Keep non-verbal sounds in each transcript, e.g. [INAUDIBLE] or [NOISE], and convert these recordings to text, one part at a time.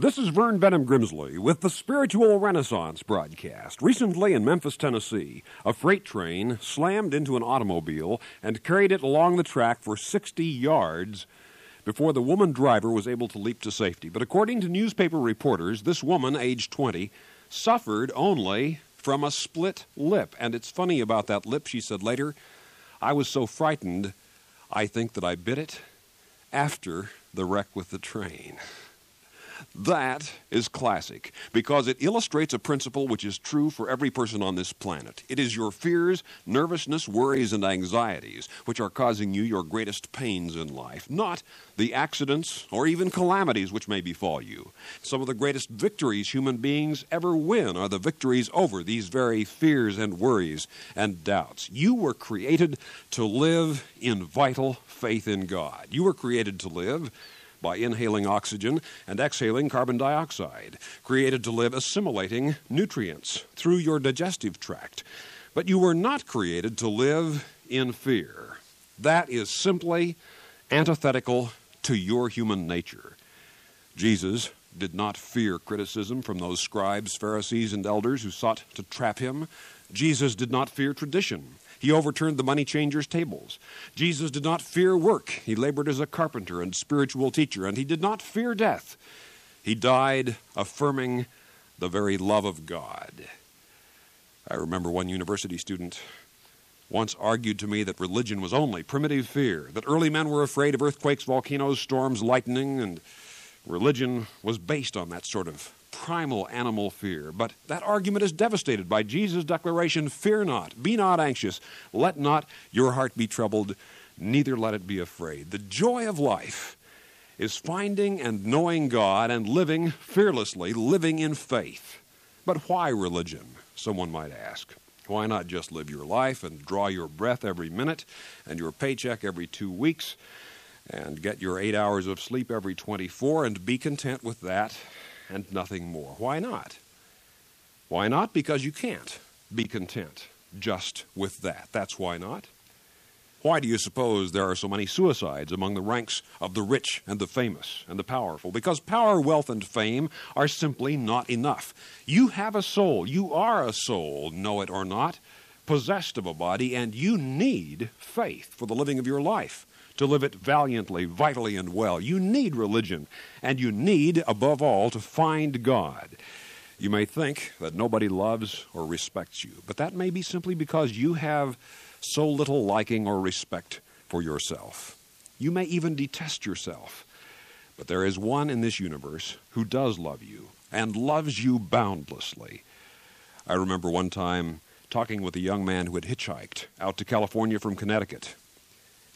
This is Vern Benham Grimsley with the Spiritual Renaissance broadcast. Recently in Memphis, Tennessee, a freight train slammed into an automobile and carried it along the track for 60 yards before the woman driver was able to leap to safety. But according to newspaper reporters, this woman, aged 20, suffered only from a split lip. And it's funny about that lip, she said later. I was so frightened, I think that I bit it after the wreck with the train. That is classic because it illustrates a principle which is true for every person on this planet. It is your fears, nervousness, worries, and anxieties which are causing you your greatest pains in life, not the accidents or even calamities which may befall you. Some of the greatest victories human beings ever win are the victories over these very fears and worries and doubts. You were created to live in vital faith in God. You were created to live by inhaling oxygen and exhaling carbon dioxide, created to live assimilating nutrients through your digestive tract. But you were not created to live in fear. That is simply antithetical to your human nature. Jesus did not fear criticism from those scribes, Pharisees, and elders who sought to trap him. Jesus did not fear tradition. He overturned the money changers' tables. Jesus did not fear work. He labored as a carpenter and spiritual teacher, and he did not fear death. He died affirming the very love of God. I remember one university student once argued to me that religion was only primitive fear, that early men were afraid of earthquakes, volcanoes, storms, lightning, and religion was based on that sort of primal animal fear. But that argument is devastated by Jesus' declaration Fear not, be not anxious, let not your heart be troubled, neither let it be afraid. The joy of life is finding and knowing God and living fearlessly, living in faith. But why religion? Someone might ask. Why not just live your life and draw your breath every minute and your paycheck every two weeks and get your eight hours of sleep every 24 and be content with that and nothing more. Why not? Why not? Because you can't be content just with that. That's why not. Why do you suppose there are so many suicides among the ranks of the rich and the famous and the powerful? Because power, wealth, and fame are simply not enough. You have a soul. You are a soul, know it or not, possessed of a body, and you need faith for the living of your life to live it valiantly, vitally, and well. You need religion, and you need, above all, to find God. You may think that nobody loves or respects you, but that may be simply because you have so little liking or respect for yourself. You may even detest yourself. But there is one in this universe who does love you and loves you boundlessly. I remember one time talking with a young man who had hitchhiked out to California from Connecticut.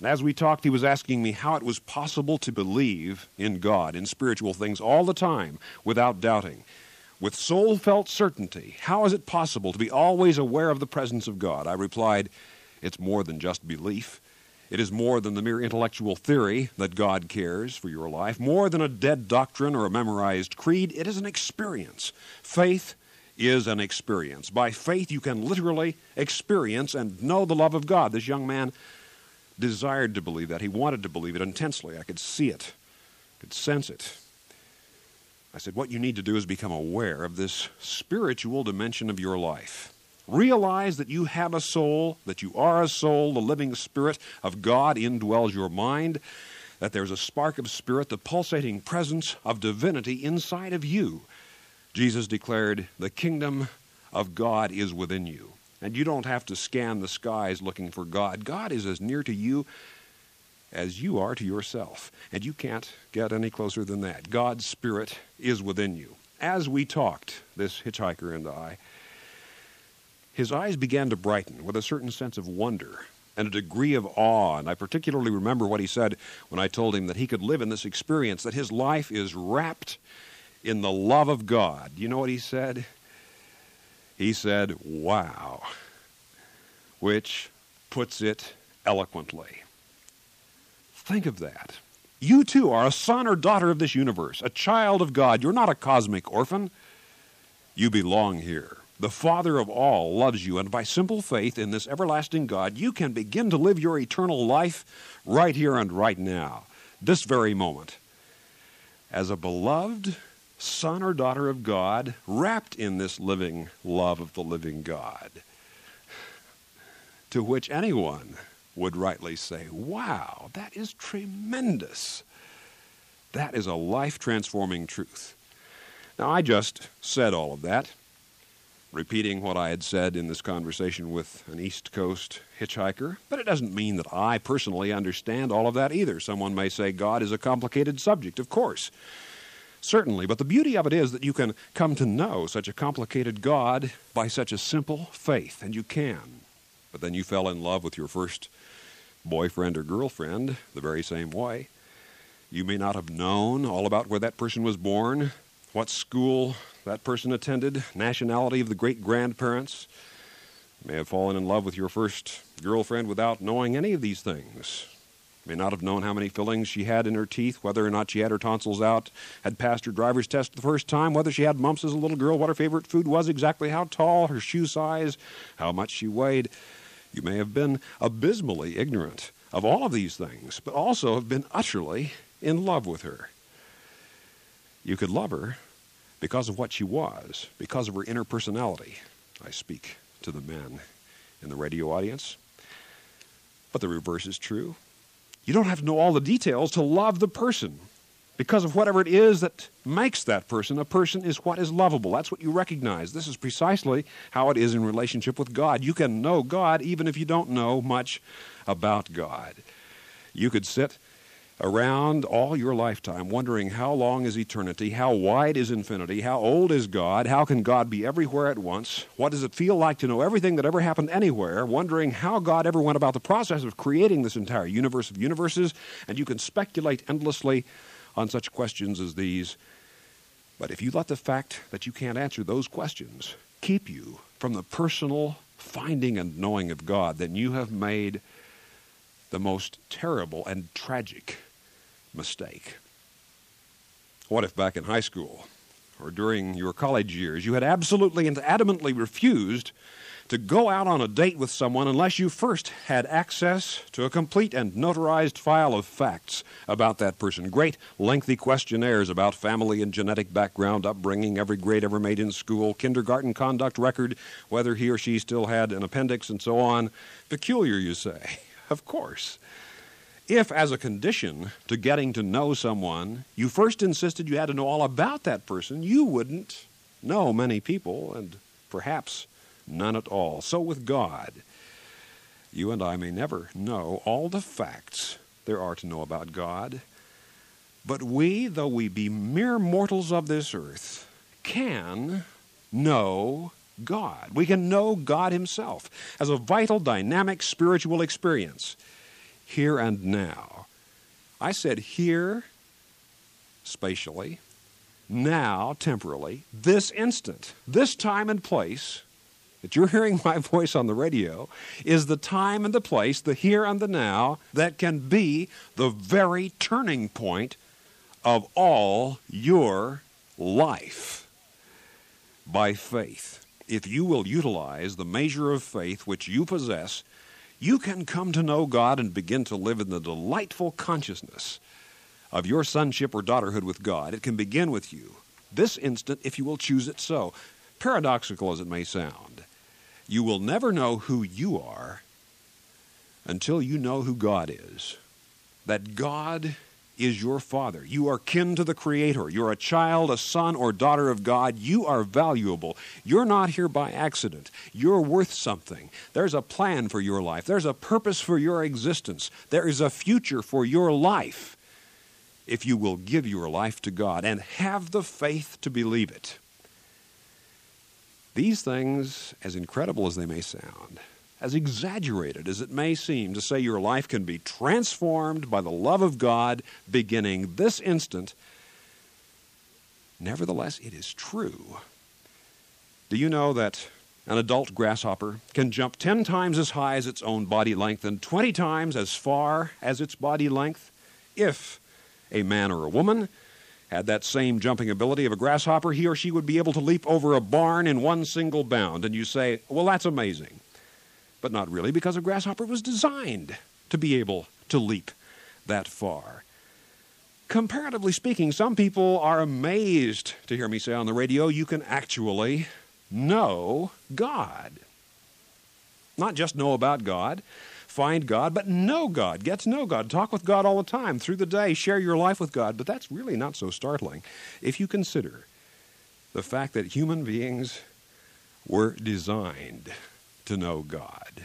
As we talked, he was asking me how it was possible to believe in God, in spiritual things, all the time without doubting. With soul felt certainty, how is it possible to be always aware of the presence of God? I replied, It's more than just belief. It is more than the mere intellectual theory that God cares for your life, more than a dead doctrine or a memorized creed. It is an experience. Faith is an experience. By faith, you can literally experience and know the love of God. This young man desired to believe that. He wanted to believe it intensely. I could see it, could sense it. I said, What you need to do is become aware of this spiritual dimension of your life. Realize that you have a soul, that you are a soul, the living spirit of God indwells your mind, that there's a spark of spirit, the pulsating presence of divinity inside of you. Jesus declared, The kingdom of God is within you. And you don't have to scan the skies looking for God. God is as near to you as you are to yourself. And you can't get any closer than that. God's Spirit is within you. As we talked, this hitchhiker and I, his eyes began to brighten with a certain sense of wonder and a degree of awe. And I particularly remember what he said when I told him that he could live in this experience, that his life is wrapped in the love of God. You know what he said? He said, Wow, which puts it eloquently. Think of that. You too are a son or daughter of this universe, a child of God. You're not a cosmic orphan. You belong here. The Father of all loves you, and by simple faith in this everlasting God, you can begin to live your eternal life right here and right now, this very moment, as a beloved son or daughter of God, wrapped in this living love of the living God, to which anyone would rightly say, Wow, that is tremendous. That is a life transforming truth. Now, I just said all of that, repeating what I had said in this conversation with an East Coast hitchhiker, but it doesn't mean that I personally understand all of that either. Someone may say God is a complicated subject, of course. Certainly, but the beauty of it is that you can come to know such a complicated God by such a simple faith, and you can. But then you fell in love with your first boyfriend or girlfriend the very same way. You may not have known all about where that person was born, what school that person attended, nationality of the great grandparents. You may have fallen in love with your first girlfriend without knowing any of these things. May not have known how many fillings she had in her teeth, whether or not she had her tonsils out, had passed her driver's test the first time, whether she had mumps as a little girl, what her favorite food was, exactly how tall, her shoe size, how much she weighed. You may have been abysmally ignorant of all of these things, but also have been utterly in love with her. You could love her because of what she was, because of her inner personality. I speak to the men in the radio audience. But the reverse is true. You don't have to know all the details to love the person because of whatever it is that makes that person a person is what is lovable. That's what you recognize. This is precisely how it is in relationship with God. You can know God even if you don't know much about God. You could sit around all your lifetime wondering how long is eternity, how wide is infinity, how old is God, how can God be everywhere at once, what does it feel like to know everything that ever happened anywhere, wondering how God ever went about the process of creating this entire universe of universes, and you can speculate endlessly on such questions as these. But if you let the fact that you can't answer those questions keep you from the personal finding and knowing of God, then you have made the most terrible and tragic mistake. What if back in high school or during your college years you had absolutely and adamantly refused to go out on a date with someone unless you first had access to a complete and notarized file of facts about that person. Great, lengthy questionnaires about family and genetic background, upbringing, every grade ever made in school, kindergarten conduct record, whether he or she still had an appendix, and so on. Peculiar, you say. Of course. If, as a condition to getting to know someone, you first insisted you had to know all about that person, you wouldn't know many people, and perhaps none at all. So with God, you and I may never know all the facts there are to know about God, but we, though we be mere mortals of this earth, can know God. We can know God Himself as a vital, dynamic spiritual experience here and now. I said here spatially, now temporally, this instant, this time and place that you're hearing my [LAUGHS] voice on the radio is the time and the place, the here and the now, that can be the very turning point of all your life by faith. If you will utilize the measure of faith which you possess, you can come to know God and begin to live in the delightful consciousness of your sonship or daughterhood with God. It can begin with you this instant if you will choose it so. Paradoxical as it may sound, you will never know who you are until you know who God is. That God is your Father. You are kin to the Creator. You're a child, a son, or daughter of God. You are valuable. You're not here by accident. You're worth something. There's a plan for your life, there's a purpose for your existence, there is a future for your life if you will give your life to God and have the faith to believe it. These things, as incredible as they may sound, as exaggerated as it may seem to say your life can be transformed by the love of God beginning this instant, nevertheless, it is true. Do you know that an adult grasshopper can jump 10 times as high as its own body length and 20 times as far as its body length if a man or a woman had that same jumping ability of a grasshopper, he or she would be able to leap over a barn in one single bound. And you say, well, that's amazing. But not really, because a grasshopper was designed to be able to leap that far. comparatively speaking, some people are amazed to hear me say on the radio, you can actually know God. Not just know about God, find God, but know God, get to know God, talk with God all the time through the day, share your life with God. But that's really not so startling if you consider the fact that human beings were designed to know God.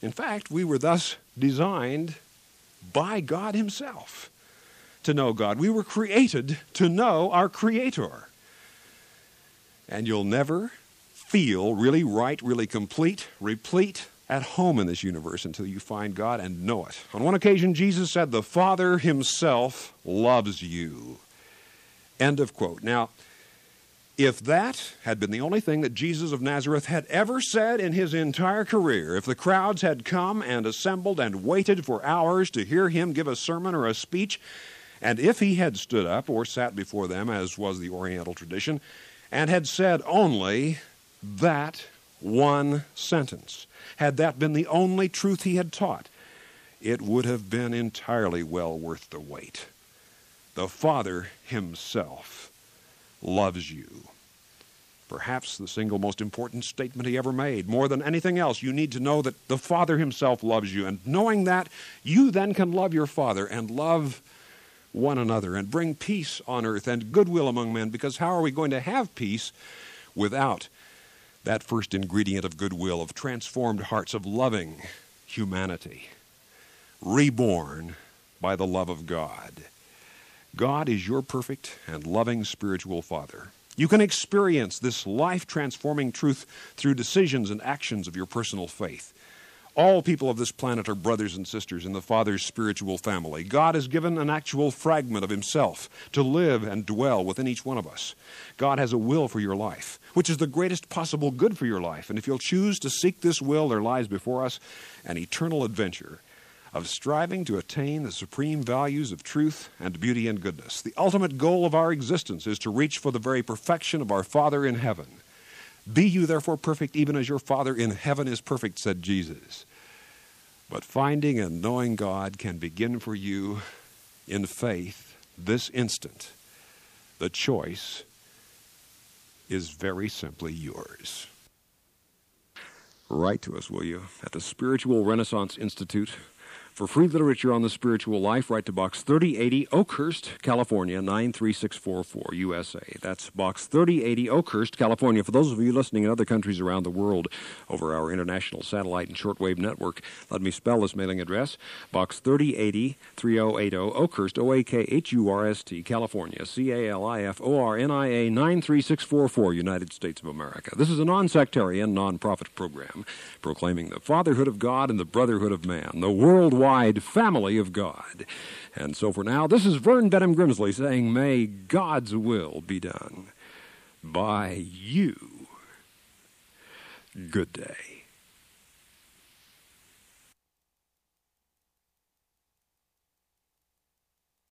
In fact, we were thus designed by God Himself to know God. We were created to know our Creator. And you'll never feel really right, really complete, replete, at home in this universe until you find God and know it. On one occasion, Jesus said, The Father Himself loves you. End of quote. Now, if that had been the only thing that Jesus of Nazareth had ever said in his entire career, if the crowds had come and assembled and waited for hours to hear him give a sermon or a speech, and if he had stood up or sat before them, as was the Oriental tradition, and had said only that one sentence, had that been the only truth he had taught, it would have been entirely well worth the wait. The Father Himself loves you. Perhaps the single most important statement he ever made. More than anything else, you need to know that the Father Himself loves you. And knowing that, you then can love your Father and love one another and bring peace on earth and goodwill among men. Because how are we going to have peace without that first ingredient of goodwill, of transformed hearts, of loving humanity, reborn by the love of God? God is your perfect and loving spiritual Father. You can experience this life transforming truth through decisions and actions of your personal faith. All people of this planet are brothers and sisters in the Father's spiritual family. God has given an actual fragment of Himself to live and dwell within each one of us. God has a will for your life, which is the greatest possible good for your life. And if you'll choose to seek this will, there lies before us an eternal adventure of striving to attain the supreme values of truth and beauty and goodness. The ultimate goal of our existence is to reach for the very perfection of our Father in heaven. Be you therefore perfect, even as your Father in heaven is perfect, said Jesus. But finding and knowing God can begin for you in faith this instant. The choice is very simply yours. Write to us, will you, at the Spiritual Renaissance Institute. For free literature on the spiritual life, write to Box 3080 Oakhurst, California 93644 USA. That's Box 3080 Oakhurst, California. For those of you listening in other countries around the world over our international satellite and shortwave network, let me spell this mailing address Box 3080 3080 Oakhurst, O A K H U R S T, California, C A L I F O R N I A 93644, United States of America. This is a non sectarian, non profit program proclaiming the fatherhood of God and the brotherhood of man, the worldwide wide family of God. And so for now, this is Vern Benham Grimsley saying, May God's will be done by you. Good day.